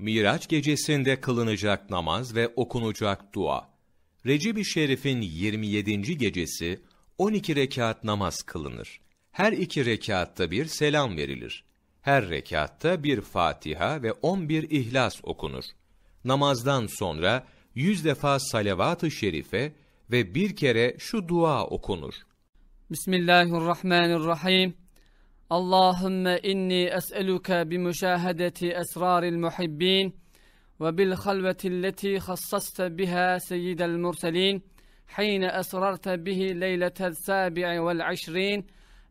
Miraç gecesinde kılınacak namaz ve okunacak dua. Recep-i Şerif'in 27. gecesi 12 rekat namaz kılınır. Her iki rekatta bir selam verilir. Her rekatta bir Fatiha ve 11 İhlas okunur. Namazdan sonra yüz defa salavat-ı şerife ve bir kere şu dua okunur. Bismillahirrahmanirrahim. Allahümme inni es'eluke bimüşahedeti esraril muhibbin ve bil halvetilleti hassasta biha seyyidel murselin حين أسررت به ليلة السابع والعشرين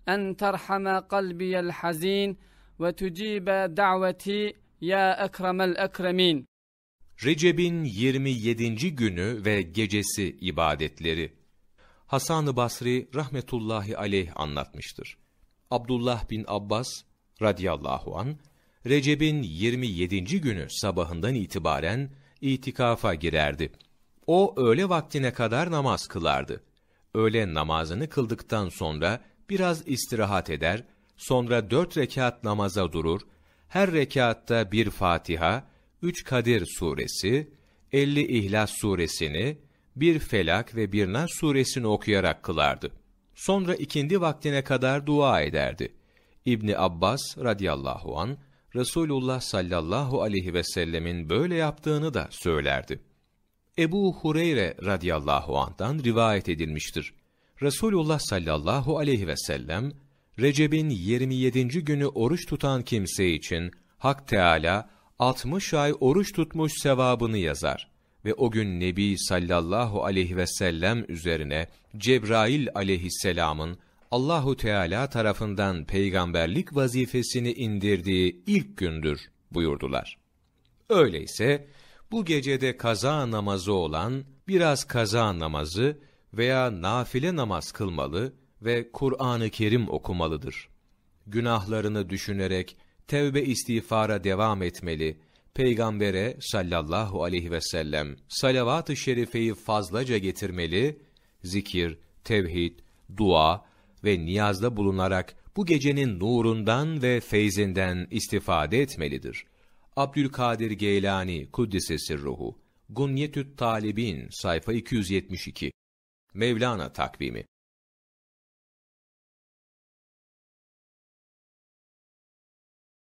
أن ترحم قلبي الحزين وتجيب دعوتي يا أكرم الأكرمين Recep'in 27. günü ve gecesi ibadetleri. Hasan-ı Basri rahmetullahi aleyh anlatmıştır. Abdullah bin Abbas radıyallahu an Recep'in 27. günü sabahından itibaren itikafa girerdi. O öğle vaktine kadar namaz kılardı. Öğle namazını kıldıktan sonra biraz istirahat eder, sonra dört rekat namaza durur, her rekatta bir Fatiha, üç Kadir suresi, elli İhlas suresini, bir Felak ve bir Nas suresini okuyarak kılardı. Sonra ikindi vaktine kadar dua ederdi. İbni Abbas radıyallahu an Resulullah sallallahu aleyhi ve sellemin böyle yaptığını da söylerdi. Ebu Hureyre radıyallahu anh'tan rivayet edilmiştir. Resulullah sallallahu aleyhi ve sellem, Recep'in 27. günü oruç tutan kimse için Hak Teala 60 ay oruç tutmuş sevabını yazar ve o gün Nebi sallallahu aleyhi ve sellem üzerine Cebrail aleyhisselamın Allahu Teala tarafından peygamberlik vazifesini indirdiği ilk gündür buyurdular. Öyleyse bu gecede kaza namazı olan biraz kaza namazı veya nafile namaz kılmalı ve Kur'an-ı Kerim okumalıdır. Günahlarını düşünerek tevbe istiğfara devam etmeli, Peygambere sallallahu aleyhi ve sellem salavat-ı şerifeyi fazlaca getirmeli, zikir, tevhid, dua ve niyazda bulunarak bu gecenin nurundan ve feyzinden istifade etmelidir. Abdülkadir Geylani Kuddisesi Ruhu Gunyetü't Talibin sayfa 272 Mevlana takvimi